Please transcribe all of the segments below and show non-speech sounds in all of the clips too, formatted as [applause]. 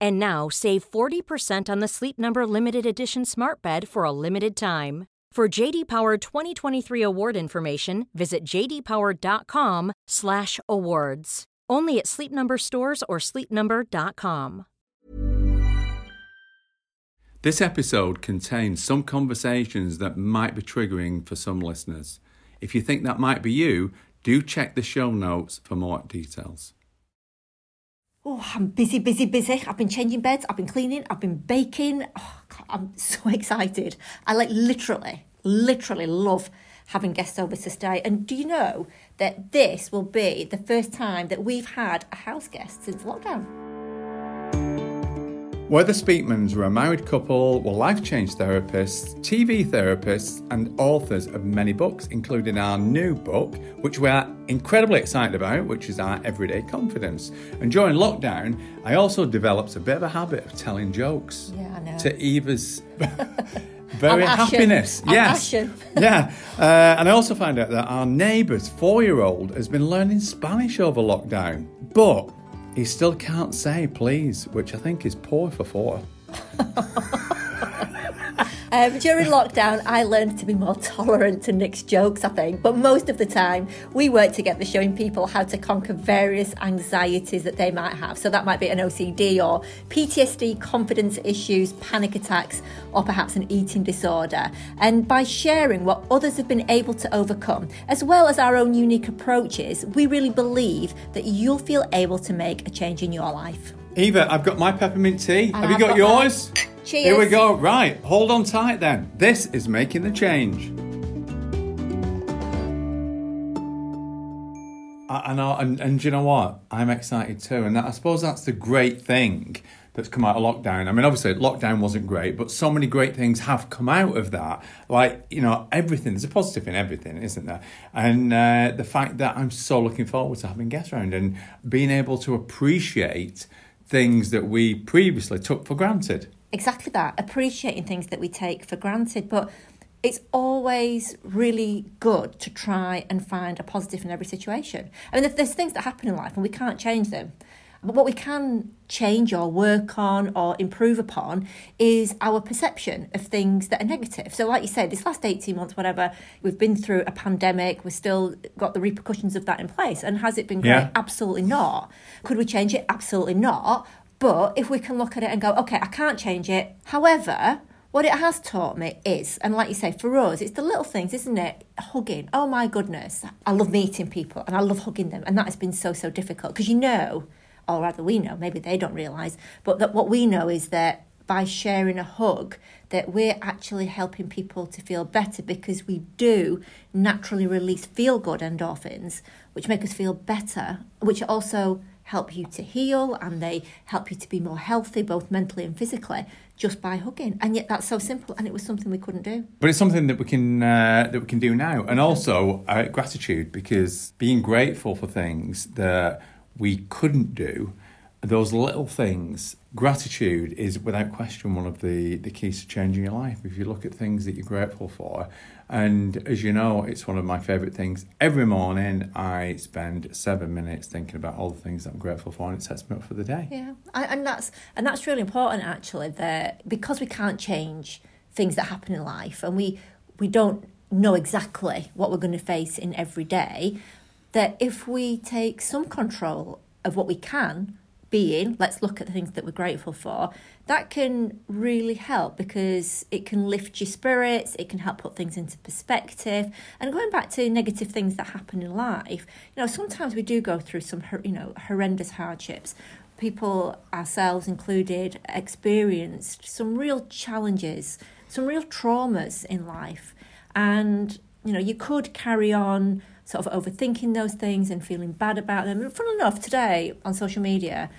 And now save 40% on the Sleep Number limited edition Smart Bed for a limited time. For JD Power 2023 award information, visit jdpower.com/awards. Only at Sleep Number stores or sleepnumber.com. This episode contains some conversations that might be triggering for some listeners. If you think that might be you, do check the show notes for more details. Oh, I'm busy, busy, busy. I've been changing beds, I've been cleaning, I've been baking. Oh, God, I'm [laughs] so excited. I like literally, literally love having guests over to stay. And do you know that this will be the first time that we've had a house guest since lockdown? We're the Speakmans were a married couple, were life change therapists, TV therapists, and authors of many books, including our new book, which we are incredibly excited about, which is our Everyday Confidence. And during lockdown, I also developed a bit of a habit of telling jokes Yeah, I know. to Eva's [laughs] very happiness. I'm yes. [laughs] yeah. Uh, and I also found out that our neighbour's four year old has been learning Spanish over lockdown, but he still can't say please, which I think is poor for four. [laughs] [laughs] Um, during lockdown, I learned to be more tolerant to Nick's jokes, I think. But most of the time, we work together showing people how to conquer various anxieties that they might have. So that might be an OCD or PTSD, confidence issues, panic attacks, or perhaps an eating disorder. And by sharing what others have been able to overcome, as well as our own unique approaches, we really believe that you'll feel able to make a change in your life. Eva, I've got my peppermint tea. Have you got, got yours? Cheers. Here we go. Right, hold on tight then. This is making the change. And, and do you know what? I'm excited too. And that, I suppose that's the great thing that's come out of lockdown. I mean, obviously, lockdown wasn't great, but so many great things have come out of that. Like, you know, everything, there's a positive in everything, isn't there? And uh, the fact that I'm so looking forward to having guests around and being able to appreciate things that we previously took for granted. exactly that appreciating things that we take for granted but it's always really good to try and find a positive in every situation i mean there's- there's things that happen in life and we can't change them but what we can change or work on or improve upon is our perception of things that are negative. So, like you said, this last 18 months, whatever, we've been through a pandemic, we've still got the repercussions of that in place. And has it been great? Yeah. Absolutely not. Could we change it? Absolutely not. But if we can look at it and go, okay, I can't change it. However, what it has taught me is, and like you say, for us, it's the little things, isn't it? Hugging. Oh my goodness. I love meeting people and I love hugging them. And that has been so, so difficult because you know, or rather we know, maybe they don't realise, but that what we know is that by sharing a hug, that we're actually helping people to feel better because we do naturally release feel good endorphins, which make us feel better, which also help you to heal and they help you to be more healthy, both mentally and physically, just by hugging. And yet that's so simple, and it was something we couldn't do. But it's something that we can uh, that we can do now, and also uh, gratitude because being grateful for things that we couldn't do, those little things. Gratitude is without question one of the the keys to changing your life. If you look at things that you're grateful for, and as you know, it's one of my favourite things. Every morning, I spend seven minutes thinking about all the things that I'm grateful for, and it sets me up for the day. Yeah, and and that's and that's really important actually. That because we can't change things that happen in life, and we we don't know exactly what we're going to face in every day. That if we take some control of what we can being, let's look at the things that we're grateful for, that can really help because it can lift your spirits, it can help put things into perspective. And going back to negative things that happen in life, you know, sometimes we do go through some, you know, horrendous hardships. People, ourselves included, experienced some real challenges, some real traumas in life. And, you know, you could carry on sort of overthinking those things and feeling bad about them. And fun enough, today on social media,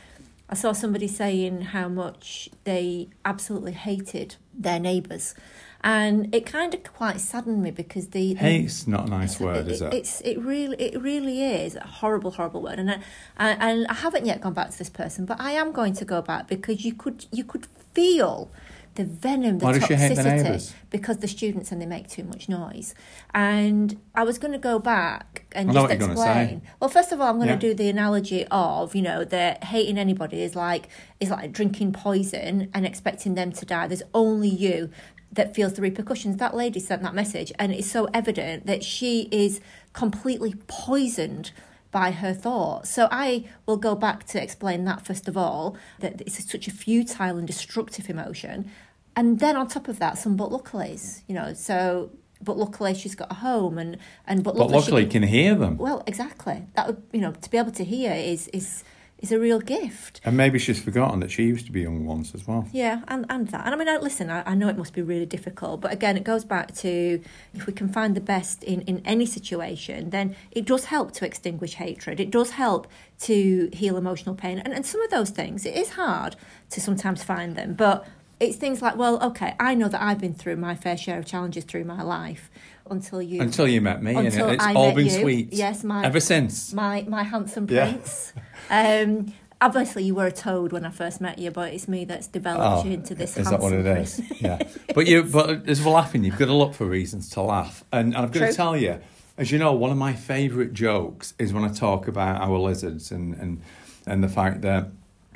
I saw somebody saying how much they absolutely hated their neighbours. And it kind of quite saddened me because the, the hate's not a nice word, it, is it? It's it really it really is a horrible horrible word, and I, and I haven't yet gone back to this person, but I am going to go back because you could you could feel the venom, the Why does she hate the toxicity, neighbours? because the students and they make too much noise. And I was going to go back and I just explain. Well, first of all, I'm going Yeah. to do the analogy of you know that hating anybody is like is like drinking poison and expecting them to die. There's only you that feels the repercussions. That lady sent that message, and it's so evident that she is completely poisoned by her thoughts. So I will go back to explain that first of all, that it's such a futile and destructive emotion. And then on top of that, some but luckies, you know, so but luckily she's got a home and and but, but luckily, she luckily, can hear them. well, exactly. That would you know, to be able to hear is is is a real gift. And maybe she's forgotten that she used to be young once as well. Yeah, and, and that. And I mean, I, listen, I, I know it must be really difficult, but again, it goes back to if we can find the best in, in any situation, then it does help to extinguish hatred. It does help to heal emotional pain. And, and some of those things, it is hard to sometimes find them, but it's things like, well, okay, I know that I've been through my fair share of challenges through my life until you. Until you met me, Until and it's I all met been you. sweet. Yes, my- ever since. my my handsome Yeah. prince. Um, obviously, you were a toad when I first met you, but it's me that's developed you into this. Oh, is that what handsome it prince. is? Yeah. [laughs] But you, but as we're laughing, you've got to look for reasons to laugh. And, and I've got True. to tell you, as you know, one of my favourite jokes is when I talk about our lizards and and and the fact that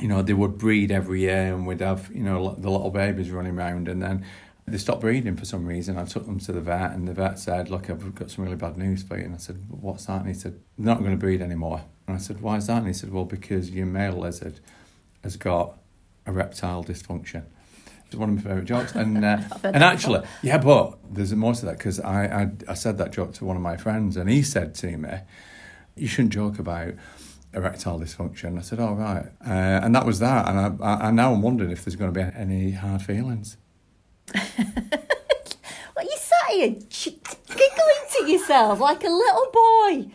you know they would breed every year and we'd have you know the little babies running around and then. They stopped breeding for some reason. I took them to the vet, and the vet said, "Look, I've got some really bad news for you." And I said, "What's that?" And he said, "They're not going to breed anymore." And I said, "Why is that?" And he said, "Well, because your male lizard has got a reptile dysfunction." It's one of my favourite jokes. And uh, [laughs] and actually, yeah, but there's more to that because I, I I said that joke to one of my friends, and he said to me, "You shouldn't joke about." Erectile dysfunction. I said, "All right," uh, and that was that. And I, I, I now I'm wondering if there's going to be any hard feelings. [laughs] Well, you sat here ch- giggling to yourself like a little boy.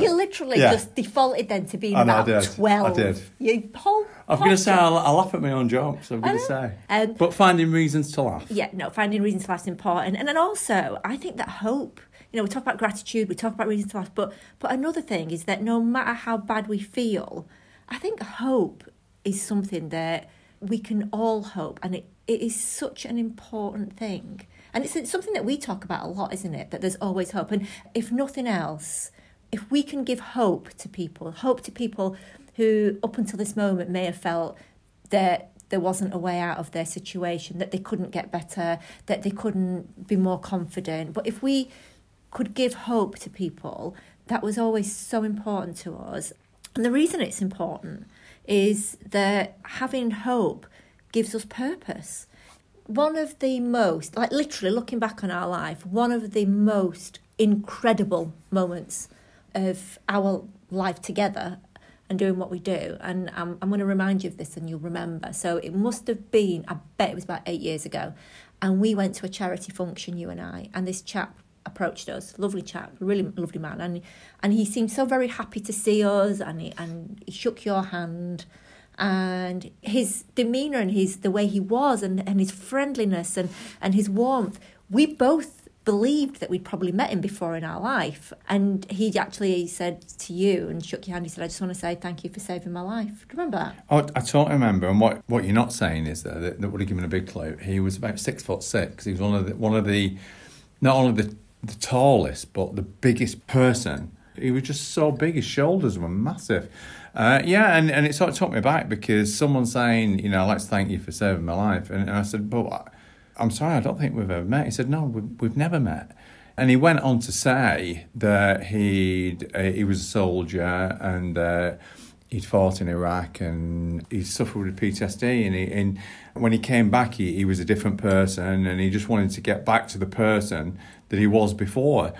You literally Yeah. just defaulted then to being I know, I about did. I 12. did. You whole I'm going to say. I, I laugh at my own jokes. I'm going to say, Um, but finding reasons to laugh. Yeah, no, finding reasons to laugh is important. And then also, I think that hope, you know, we talk about gratitude, we talk about reasons to laugh, but, but another thing is that no matter how bad we feel, I think hope is something that we can all hope. And it, it is such an important thing. And it's, it's something that we talk about a lot, isn't it? That there's always hope. And if nothing else, if we can give hope to people, hope to people who up until this moment may have felt that there wasn't a way out of their situation, that they couldn't get better, that they couldn't be more confident. But if we could give hope to people, that was always so important to us. And the reason it's important is that having hope gives us purpose. One of the most, like literally looking back on our life, one of the most incredible moments of our life together and doing what we do. And um, I'm going to remind you of this and you'll remember. So it must have been, I bet it was about eight years ago. And we went to a charity function, you and I, and this chap approached us, lovely chap, really lovely man. And, and he seemed so very happy to see us and he, and he shook your hand. And his demeanour and his the way he was and, and his friendliness and, and his warmth, we both believed that we'd probably met him before in our life. And he actually said to you and shook your hand, he said, I just want to say thank you for saving my life. Do you remember that? Oh, I totally remember. And what, what you're not saying is that, that, would have given a big clue. He was about six foot six. He was one of the, one of the not only the, the tallest, but the biggest person. He was just so big. His shoulders were massive. Uh, yeah, and, and it sort of took me back because someone saying, you know, let's thank you for saving my life. And, and I said, but I'm sorry, I don't think we've ever met. He said, no, we've, we've never met. And he went on to say that he'd, uh, he was a soldier and uh, he'd fought in Iraq and he suffered with PTSD. And, he, and when he came back, he, he was a different person and he just wanted to get back to the person that he was before.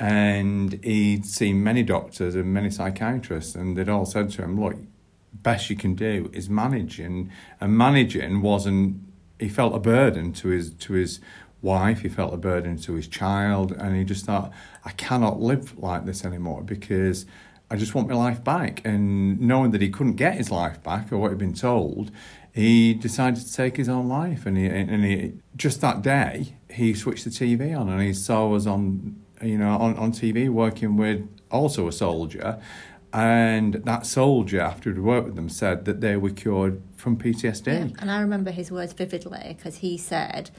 And he'd seen many doctors and many psychiatrists, and they'd all said to him, Look, best you can do is manage. And, and managing wasn't, he felt a burden to his, to his wife, he felt a burden to his child, and he just thought, I cannot live like this anymore because I just want my life back. And knowing that he couldn't get his life back or what he'd been told, he decided to take his own life. And he, and he just that day, he switched the TV on and he saw us on, you know, on, on TV working with also a soldier. And that soldier, after he'd worked with them, said that they were cured from PTSD. Yeah, and I remember his words vividly because he said,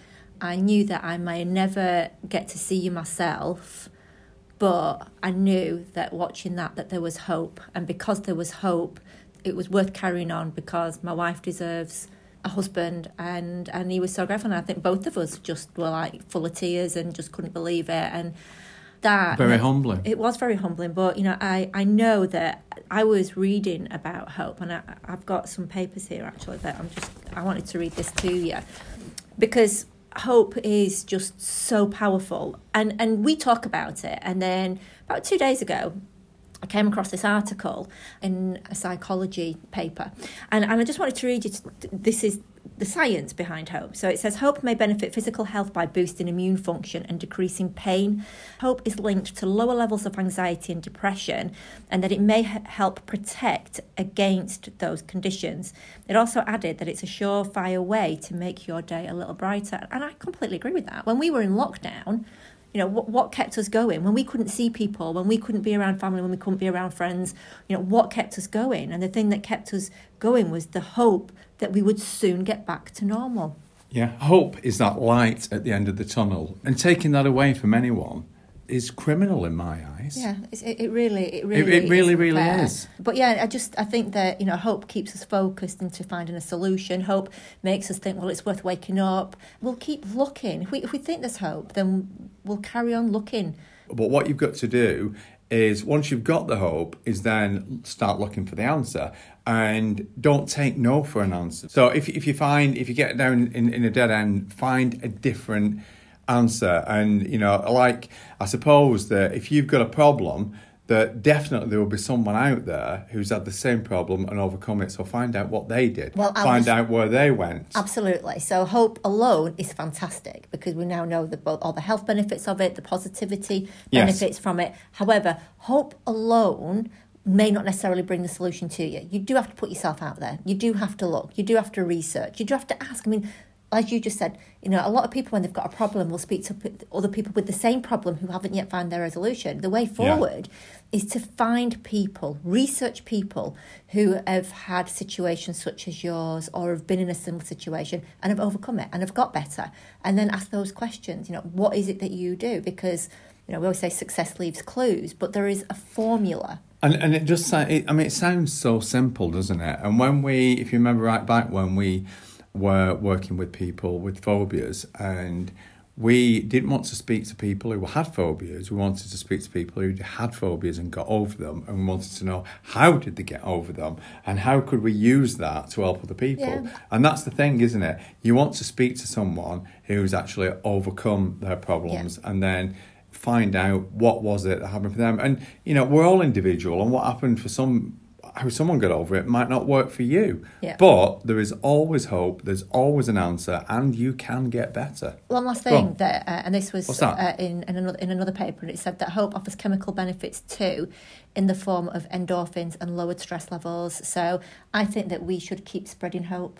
I knew that I may never get to see you myself, but I knew that watching that that there was hope, and because there was hope, it was worth carrying on because my wife deserves a husband. And and he was so grateful. And I think both of us just were like full of tears and just couldn't believe it. And that very humbling. It was very humbling. But you know I I know that I was reading about hope. And I, I've got some papers here actually that I'm just I wanted to read this to you. Because hope is just so powerful. And and we talk about it. And then about two days ago I came across this article in a psychology paper and, and I just wanted to read you this is the science behind hope. So it says hope may benefit physical health by boosting immune function and decreasing pain. Hope is linked to lower levels of anxiety and depression, and that it may help protect against those conditions. It also added that it's a surefire way to make your day a little brighter. And I completely agree with that. When we were in lockdown, you know what, what kept us going? When we couldn't see people when we couldn't be around family when we couldn't be around friends you know what kept us going? And the thing that kept us going was the hope that we would soon get back to normal. Yeah, hope is that light at the end of the tunnel, and taking that away from anyone is criminal in my eyes. Yeah, it, it really, it really, it, it really, really fair. is. But yeah, I just, I think that you know, hope keeps us focused into finding a solution. Hope makes us think, well, it's worth waking up. We'll keep looking. If we, if we think there's hope, then we'll carry on looking. But what you've got to do is once you've got the hope is then start looking for the answer and don't take no for an answer so if, if you find if you get down in, in a dead end find a different answer and you know like i suppose that if you've got a problem that definitely there will be someone out there who's had the same problem and overcome it. So find out what they did. Well, find out where they went. Absolutely. So hope alone is fantastic because we now know the, all the health benefits of it, the positivity benefits yes. from it. However, hope alone may not necessarily bring the solution to you. You do have to put yourself out there. You do have to look. You do have to research. You do have to ask. I mean, as you just said, you know, a lot of people when they've got a problem will speak to other people with the same problem who haven't yet found their resolution. The way forward yeah. is to find people, research people who have had situations such as yours or have been in a similar situation and have overcome it and have got better. And then ask those questions, you know, what is it that you do? Because, you know, we always say success leaves clues, but there is a formula. And, and it just, I mean, it sounds so simple, doesn't it? And when we, if you remember right back when we, were working with people with phobias and we didn't want to speak to people who had phobias. We wanted to speak to people who had phobias and got over them, and we wanted to know how did they get over them, and how could we use that to help other people. Yeah. And that's the thing, isn't it? You want to speak to someone who's actually overcome their problems, yeah. and then find out what was it that happened for them. And you know, we're all individual, and what happened for some how someone got over it might not work for you. Yeah. But there is always hope, there's always an answer, and you can get better. One last thing, that, uh, and this was uh, in, in, another, in another paper, and it said that hope offers chemical benefits too in the form of endorphins and lowered stress levels. So I think that we should keep spreading hope.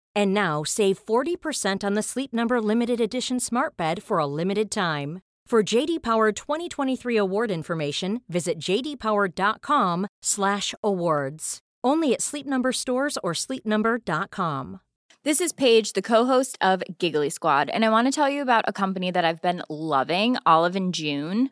And now save 40% on the Sleep Number limited edition Smart Bed for a limited time. For JD Power 2023 award information, visit jdpower.com/awards. Only at Sleep Number stores or sleepnumber.com. This is Paige, the co-host of Giggly Squad, and I want to tell you about a company that I've been loving, Olive and June.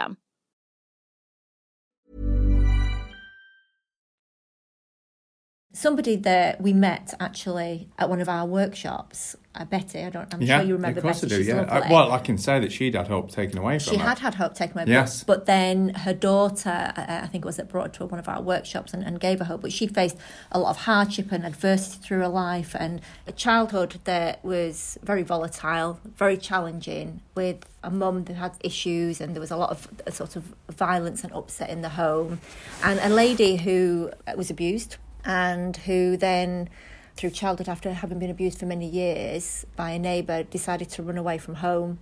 system. Somebody that we met actually at one of our workshops, uh, Betty. I don't. I'm yeah, sure you remember of course Betty. I do. She's Yeah. I, well, I can say that she'd had hope taken away from she her. She had had hope taken away. but- Yes. But then her daughter, uh, I think it was that brought her to one of our workshops and, and gave her hope. But she faced a lot of hardship and adversity through her life and a childhood that was very volatile, very challenging, with a mum that had issues and there was a lot of uh, sort of violence and upset in the home, and a lady who was abused and who then through childhood after having been abused for many years by a neighbour decided to run away from home.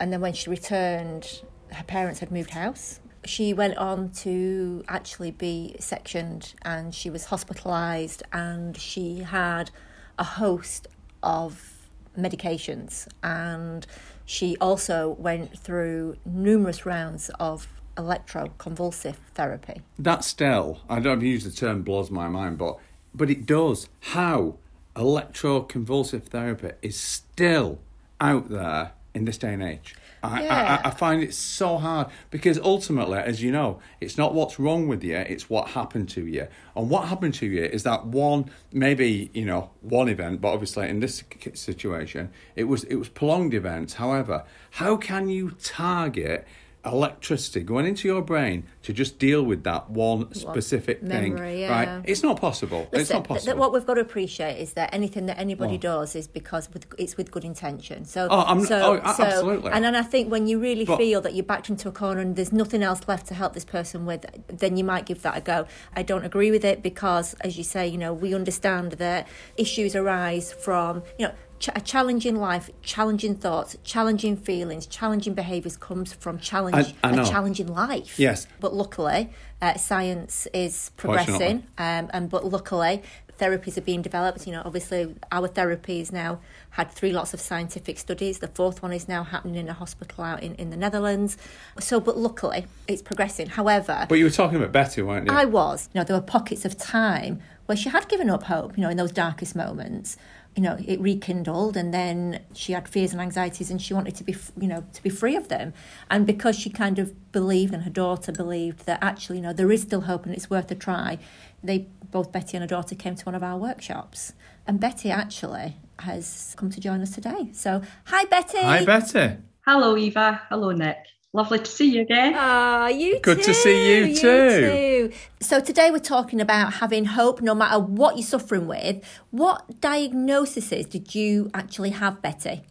And then when she returned her parents had moved house. She went on to actually be sectioned and she was hospitalised and she had a host of medications. And she also went through numerous rounds of electroconvulsive therapy That still, I don't use the term blows my mind, but but it does. How electroconvulsive therapy is still out there in this day and age. I, Yeah. I, I find it so hard because ultimately, as you know, it's not what's wrong with you, it's what happened to you. And what happened to you is that one, maybe, you know, one event, but obviously in this situation, it was it was prolonged events. However, how can you target electricity going into your brain to just deal with that one specific thing? memory, yeah. Right? It's not possible. it's Listen, not th- th- possible. what we've got to appreciate is that anything that anybody Oh. does is because with, it's with good intention. So, Oh, I'm- so, oh, so- absolutely. And then I think when you really But- feel that you're backed into a corner and there's nothing else left to help this person with, then you might give that a go. I don't agree with it because, as you say, you know, we understand that issues arise from, you know. Ch- A challenging life, challenging thoughts, challenging feelings, challenging behaviours comes from challenge, I- I a challenging life. Yes. But luckily, uh, science is progressing, um, and but luckily, therapies are being developed. You know, obviously, our therapies now had three lots of scientific studies. The fourth one is now happening in a hospital out in, in the Netherlands. So, but luckily, it's progressing. However, but you were talking about Betty, weren't you? I was. You know, there were pockets of time where she had given up hope, you know, in those darkest moments. You know, it rekindled and then she had fears and anxieties and she wanted to be, you know, to be free of them. And because she kind of believed and her daughter believed that actually, you know, there is still hope and it's worth a try, they both Betty and her daughter came to one of our workshops. And Betty actually has come to join us today. So, hi Betty. Hi, Betty. Hello, Eva. Hello, Nick. Lovely to see you again. Ah, you Good too. to see you too. too. So today we're talking about having hope no matter what you're suffering with. What diagnoses did you actually have, Betty?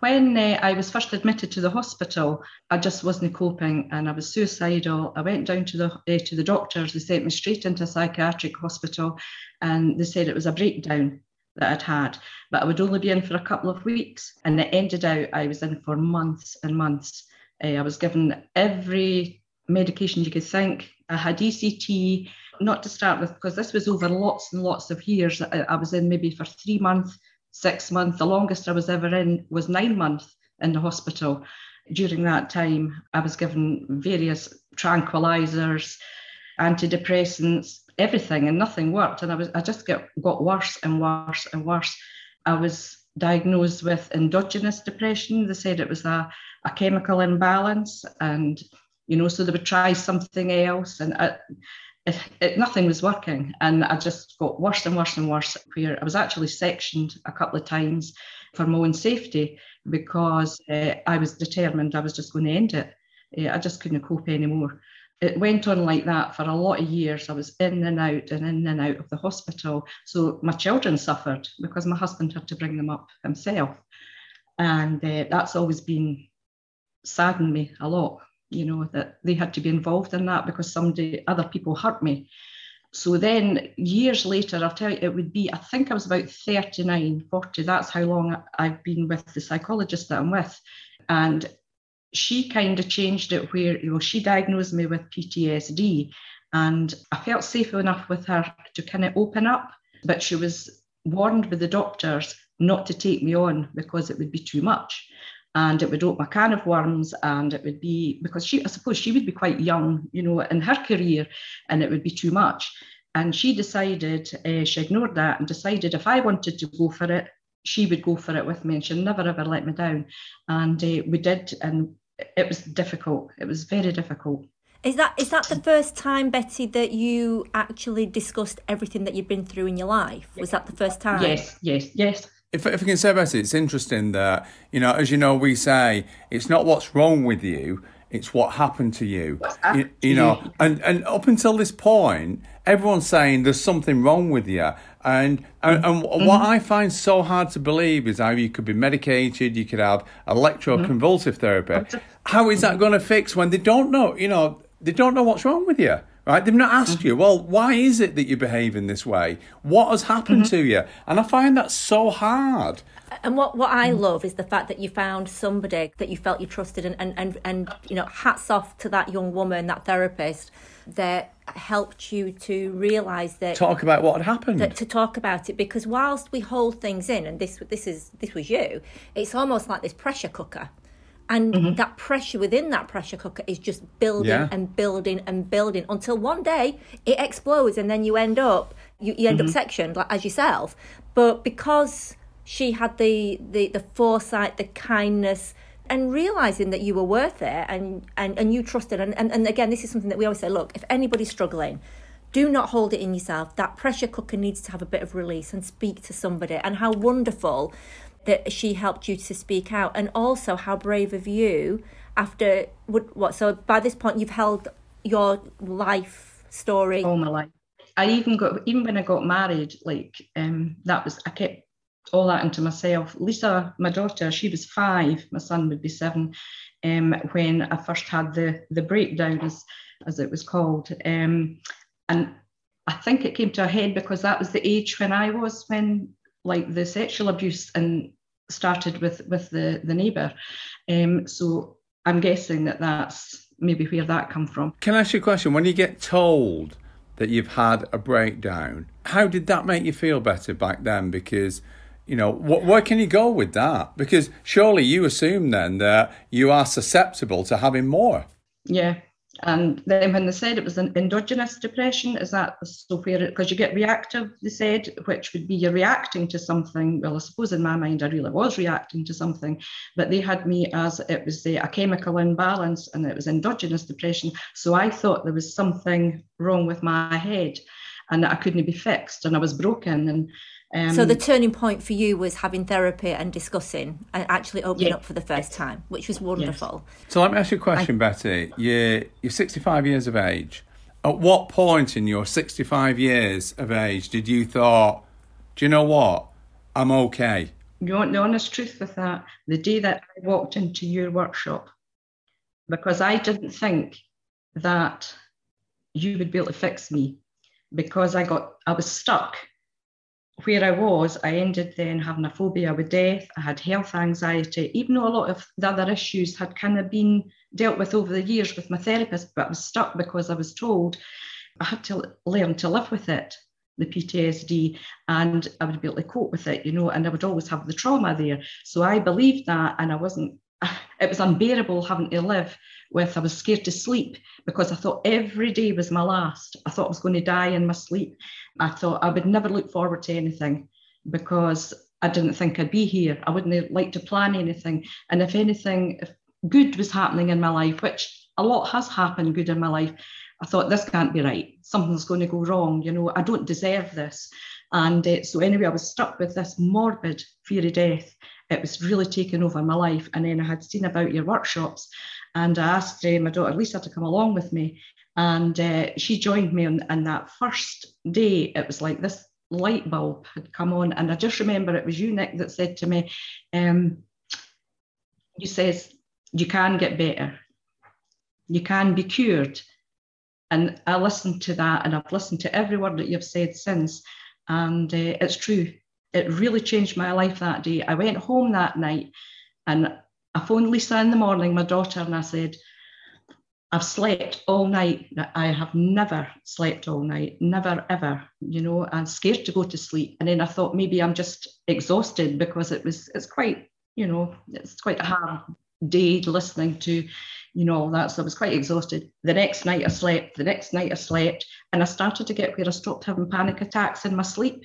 When uh, I was first admitted to the hospital, I just wasn't coping, and I was suicidal. I went down to the uh, to the doctors. They sent me straight into a psychiatric hospital, and they said it was a breakdown. that I'd had, but I would only be in for a couple of weeks. And it ended out I was in for months and months. Uh, I was given every medication you could think. I had ECT, not to start with, because this was over lots and lots of years. I, I was in maybe for three months, six months. The longest I was ever in was nine months in the hospital. During that time, I was given various tranquilizers, antidepressants, everything, and nothing worked. And I was I just get got worse and worse and worse. I was diagnosed with endogenous depression. They said it was a, a chemical imbalance, and you know, so they would try something else, and I, it, it, nothing was working. And I just got worse and worse and worse. Where I was actually sectioned a couple of times for my own safety because uh, I was determined I was just going to end it. Uh, I just couldn't cope anymore. It went on like that for a lot of years. I was in and out and in and out of the hospital. So my children suffered because my husband had to bring them up himself. And uh, that's always been saddened me a lot, you know, that they had to be involved in that because somebody, other people hurt me. So then years later, I'll tell you, it would be, I think I was about 39, 40. That's how long I've been with the psychologist that I'm with. And she kind of changed it where, you know, she diagnosed me with PTSD. And I felt safe enough with her to kind of open up. But she was warned by the doctors not to take me on because it would be too much and it would open a can of worms and it would be because she i suppose she would be quite young you know in her career and it would be too much and she decided uh, she ignored that and decided if i wanted to go for it she would go for it with me and she'd never ever let me down and uh, we did and it was difficult it was very difficult is that is that the first time, Betty, that you actually discussed everything that you've been through in your life? Was that the first time? Yes, yes, yes if, if I can say about it, it's interesting that, you know, as you know, we say it's not what's wrong with you, it's what happened to you. You, you, know, and, and up until this point, everyone's saying there's something wrong with you. And, and, and mm-hmm. what I find so hard to believe is how you could be medicated, you could have electroconvulsive mm-hmm. therapy. How is that going to fix when they don't know, you know, they don't know what's wrong with you? right? They've not asked mm-hmm. you, well, why is it that you behave in this way? What has happened mm-hmm. to you? And I find that so hard. And what, what I love is the fact that you found somebody that you felt you trusted and, and, and, and you know, hats off to that young woman, that therapist that helped you to realise that talk about what had happened that, to talk about it because whilst we hold things in and this this is this was you it's almost like this pressure cooker and mm-hmm. that pressure within that pressure cooker is just building yeah. and building and building until one day it explodes and then you end up you, you end mm-hmm. up sectioned like as yourself but because she had the, the the foresight the kindness and realizing that you were worth it and and, and you trusted. And, and and again this is something that we always say look if anybody's struggling do not hold it in yourself. That pressure cooker needs to have a bit of release and speak to somebody. And how wonderful that she helped you to speak out and also how brave of you after what so by this point you've held your life story. All my life. I even got even when i got married like um that was i kept all that into myself lisa my daughter she was five my son would be seven um when i first had the the breakdown as as it was called um and i think it came to a head because that was the age when i was when like the sexual abuse and started with with the the neighbour. Um, so I'm guessing that that's maybe where that come from. Can I ask you a question? When you get told that you've had a breakdown, how did that make you feel better back then? Because you know, wh- where can you go with that? Because surely you assume then that you are susceptible to having more. Yeah, and then when they said it was an endogenous depression, is that so where because you get reactive, they said, which would be you're reacting to something. Well, I suppose in my mind I really was reacting to something, but they had me as it was a, a chemical imbalance and it was endogenous depression. So I thought there was something wrong with my head and that I couldn't be fixed and I was broken and um, so the turning point for you was having therapy and discussing and actually opening yeah. up for the first time, which was wonderful. Yes. So let me ask you a question, I, Betty. You're, you're 65 years of age. At what point in your 65 years of age did you thought, do you know what? I'm okay. You want the honest truth with that? The day that I walked into your workshop, because I didn't think that you would be able to fix me because I got I was stuck where I was, I ended then having a phobia with death. I had health anxiety, even though a lot of the other issues had kind of been dealt with over the years with my therapist, but I was stuck because I was told I had to learn to live with it, the PTSD, and I would be able to cope with it, you know, and I would always have the trauma there. So I believed that, and I wasn't, [laughs] it was unbearable having to live with, I was scared to sleep because I thought every day was my last. I thought I was going to die in my sleep. I thought I would never look forward to anything because I didn't think I'd be here. I wouldn't like to plan anything. And if anything, if good was happening in my life, which a lot has happened good in my life, I thought this can't be right. Something's going to go wrong. You know, I don't deserve this. And uh, so anyway, I was stuck with this morbid fear of death. It was really taking over my life. And then I had seen about your workshops, and I asked uh, my daughter Lisa to come along with me. And uh, she joined me on, on that first day. It was like this light bulb had come on. And I just remember it was you, Nick, that said to me, um, you says, you can get better. You can be cured. And I listened to that and I've listened to every word that you've said since. And uh, it's true. It really changed my life that day. I went home that night and I phoned Lisa in the morning, my daughter, and I said, I've slept all night. I have never slept all night, never ever. You know, I'm scared to go to sleep. And then I thought maybe I'm just exhausted because it was it's quite, you know, it's quite a hard day listening to, you know, all that. So I was quite exhausted. The next night I slept, the next night I slept, and I started to get where I stopped having panic attacks in my sleep.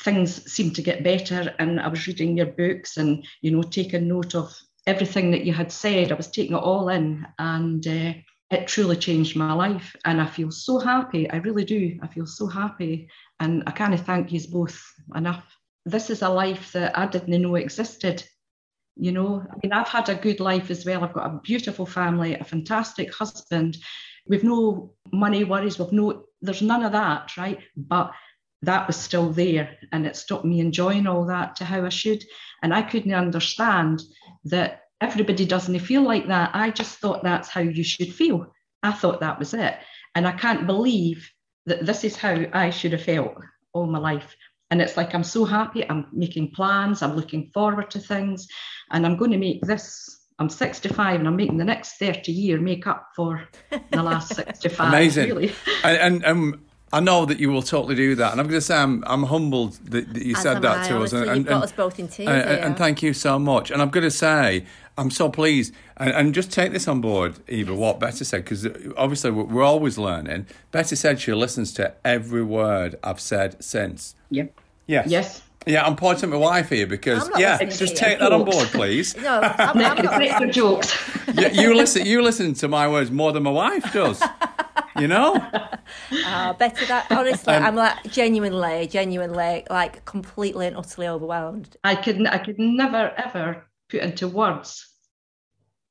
Things seemed to get better, and I was reading your books and, you know, taking note of everything that you had said. I was taking it all in, and uh, it truly changed my life. And I feel so happy. I really do. I feel so happy. And I can't thank you both enough. This is a life that I didn't know existed. You know, I mean, I've had a good life as well. I've got a beautiful family, a fantastic husband. We've no money worries. We've no, there's none of that, right? But that was still there and it stopped me enjoying all that to how I should. And I couldn't understand that everybody doesn't feel like that. I just thought that's how you should feel. I thought that was it. And I can't believe that this is how I should have felt all my life. And it's like I'm so happy. I'm making plans. I'm looking forward to things. And I'm going to make this. I'm 65 and I'm making the next 30 year make up for the last [laughs] 65. Amazing. Really. and, and um, I know that you will totally do that, and I'm going to say I'm, I'm humbled that, that you As said that I, to us, honestly, and, you've and, us both in tears and, and thank you so much. And I'm going to say I'm so pleased, and, and just take this on board, Eva. What Betty said, because obviously we're, we're always learning. Betty said she listens to every word I've said since. Yep. Yes. Yes. Yeah, I'm pointing at my wife here because yeah, just take that on board, please. [laughs] No, I'm, I'm not. Break your jokes. [laughs] you, you listen. You listen to my words more than my wife does. You know. [laughs] Oh, better that. Honestly, Um, I'm like genuinely, genuinely, like completely and utterly overwhelmed. I could I could never ever put into words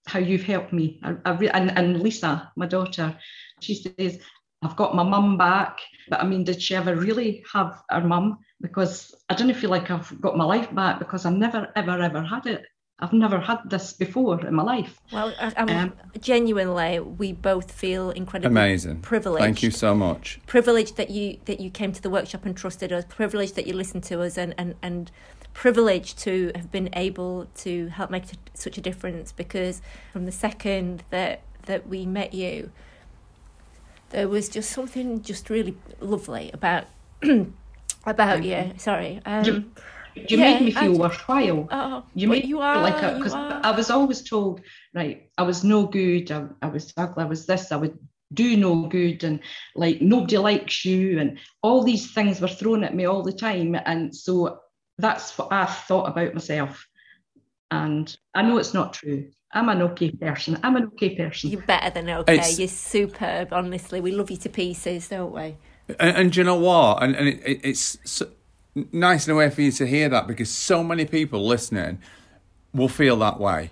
how you've helped me. I, I re- and, and Lisa, my daughter, she says, I've got my mum back. But I mean, did she ever really have her mum? Because I don't feel like I've got my life back because I've never, ever, ever had it. I've never had this before in my life. Well, I, I'm Um, genuinely, we both feel incredibly Amazing. privileged. Thank you so much. privileged that you that you came to the workshop and trusted us privileged that you listened to us and and and privileged to have been able to help make t- such a difference because from the second that that we met you there was just something just really lovely about [clears throat] about you sorry um You- You Yeah, made me feel I- worthwhile. oh, oh You well, made you are like you because. I was always told, right, I was no good, I, I was ugly, I was this, I would do no good, and like nobody likes you, and all these things were thrown at me all the time. And so that's what I thought about myself. And I know it's not true. I'm an okay person. I'm an okay person. you're better than okay It's- you're superb honestly we love you to pieces don't we And, and do you know what? And, and it, it, it's so nice in a way for you to hear that because so many people listening will feel that way.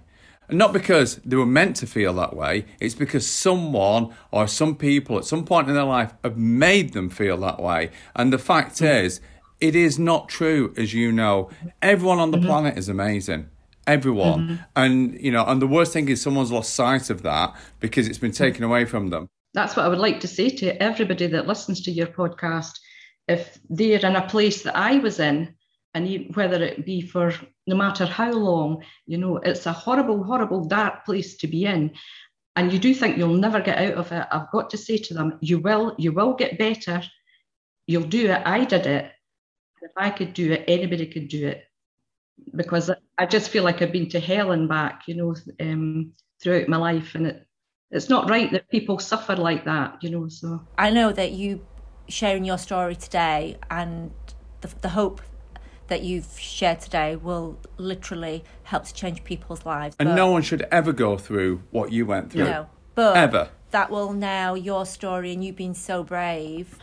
And not because they were meant to feel that way, it's because someone or some people at some point in their life have made them feel that way. And the fact mm-hmm. is, it is not true, as you know. Everyone on the mm-hmm. planet is amazing. Everyone. Mm-hmm. And, you know, and the worst thing is someone's lost sight of that because it's been taken away from them. That's what I would like to say to everybody that listens to your podcast if they're in a place that I was in, and whether it be for no matter how long, you know, it's a horrible, horrible, dark place to be in. And you do think you'll never get out of it. I've got to say to them, you will, you will get better. You'll do it. I did it. If I could do it, anybody could do it. Because I just feel like I've been to hell and back, you know, um, throughout my life. And it, it's not right that people suffer like that, you know. So I know that you sharing your story today and the, the hope that you've shared today will literally help to change people's lives. And But- no one should ever go through what you went through. No, but Ever. that will now your story and you being so brave,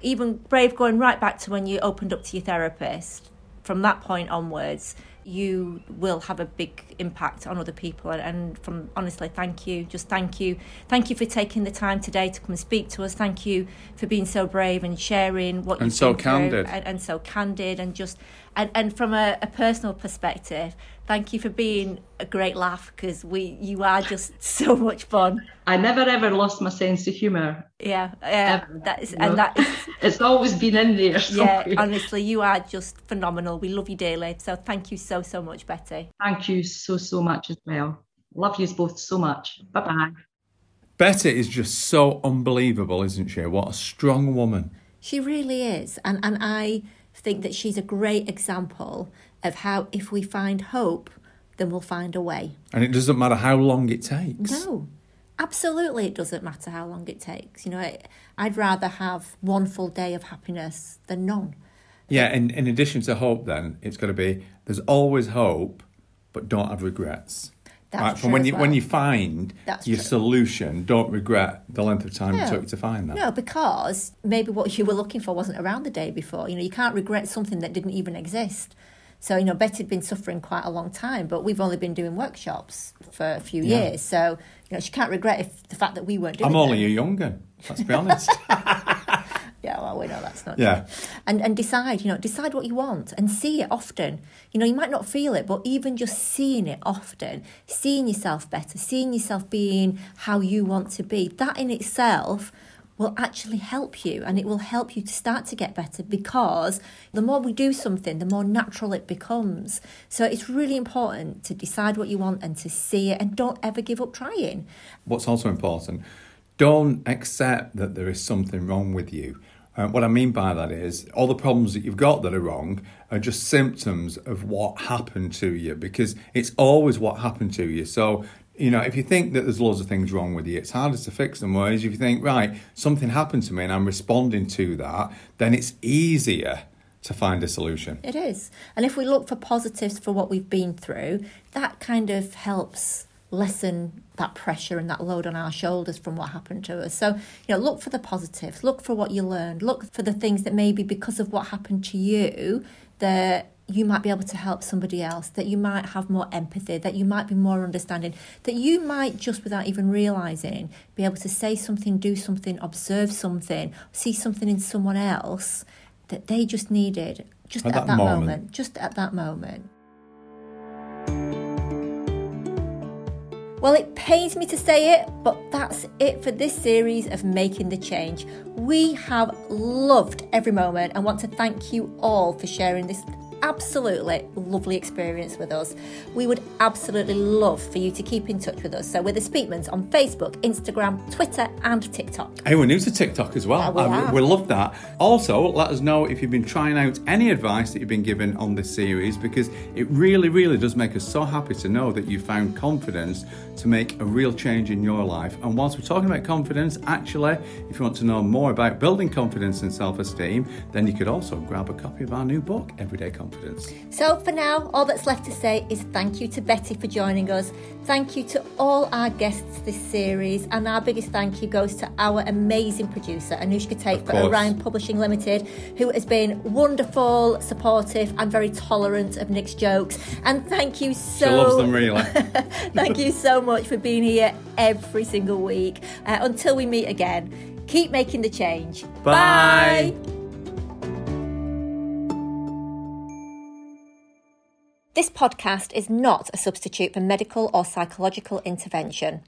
even brave going right back to when you opened up to your therapist. From that point onwards, you will have a big impact on other people. And, and from honestly, thank you, just thank you, thank you for taking the time today to come and speak to us. Thank you for being so brave and sharing what And you've so through candid. and, and so candid and just and, and from a, a personal perspective, thank you for being a great laugh because we you are just [laughs] so much fun. I never ever lost my sense of humour. Yeah, yeah, Ever, that is, you and that is, [laughs] It's always been in there. yeah. [laughs] Honestly, you are just phenomenal. We love you dearly. So thank you so so much, Betty. Thank you so, so so much as well. Love you both so much. Bye bye. Betty is just so unbelievable, isn't she? What a strong woman. She really is, and and I think that she's a great example of how if we find hope, then we'll find a way. And it doesn't matter how long it takes. No, absolutely, it doesn't matter how long it takes. You know, I, I'd rather have one full day of happiness than none. Yeah, and in addition to hope, then it's got to be there's always hope, but don't have regrets. That's right, true from when you well. when you find That's your true. solution, don't regret the length of time No. it took you to find that. No, because maybe what you were looking for wasn't around the day before. You know, you can't regret something that didn't even exist. So, you know, Betty had been suffering quite a long time, but we've only been doing workshops for a few Yeah. years. So, you know, she can't regret if the fact that we weren't doing I'm only them. a young'un. Let's be honest. [laughs] Yeah, well, we know that's not Yeah. true. And and decide, you know, decide what you want and see it often. You know, you might not feel it, but even just seeing it often, seeing yourself better, seeing yourself being how you want to be, that in itself will actually help you and it will help you to start to get better because the more we do something, the more natural it becomes. So it's really important to decide what you want and to see it and don't ever give up trying. What's also important, don't accept that there is something wrong with you. Uh, what I mean by that is all the problems that you've got that are wrong are just symptoms of what happened to you because it's always what happened to you. So, you know, if you think that there's loads of things wrong with you, it's harder to fix them. Whereas if you think, right, something happened to me and I'm responding to that, then it's easier to find a solution. It is. And if we look for positives for what we've been through, that kind of helps lessen that pressure and that load on our shoulders from what happened to us. So, you know, look for the positives, look for what you learned, look for the things that maybe because of what happened to you that you might be able to help somebody else, that you might have more empathy, that you might be more understanding, that you might just without even realizing be able to say something, do something, observe something, see something in someone else that they just needed just At at, that that, moment. moment, just at that moment. Well, it pains me to say it, but that's it for this series of Making the Change. We have loved every moment and want to thank you all for sharing this absolutely lovely experience with us. We would absolutely love for you to keep in touch with us. So we're the Speakmans on Facebook, Instagram, Twitter, and TikTok. Hey, we're new to TikTok as well. Yeah, we um, are. we love that. Also, let us know if you've been trying out any advice that you've been given on this series because it really, really does make us so happy to know that you found confidence to make a real change in your life. And whilst we're talking about confidence, actually, if you want to know more about building confidence and self esteem, then you could also grab a copy of our new book, Everyday Confidence. So for now, all that's left to say is thank you to Betty for joining us. Thank you to all our guests this series, and our biggest thank you goes to our amazing producer Anushka Tate for. Orion Publishing Limited, who has been wonderful, supportive, and very tolerant of Nik's jokes. And thank you so She loves them really. [laughs] Thank you so much for being here every single week. Uh, until we meet again, keep making the change. Bye. This podcast is not a substitute for medical or psychological intervention.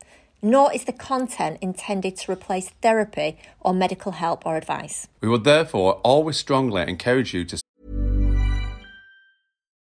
nor is the content intended to replace therapy or medical help or advice. We would therefore always strongly encourage you to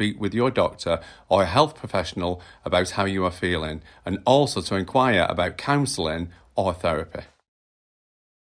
Speak with your doctor or a health professional about how you are feeling and also to inquire about counselling or therapy.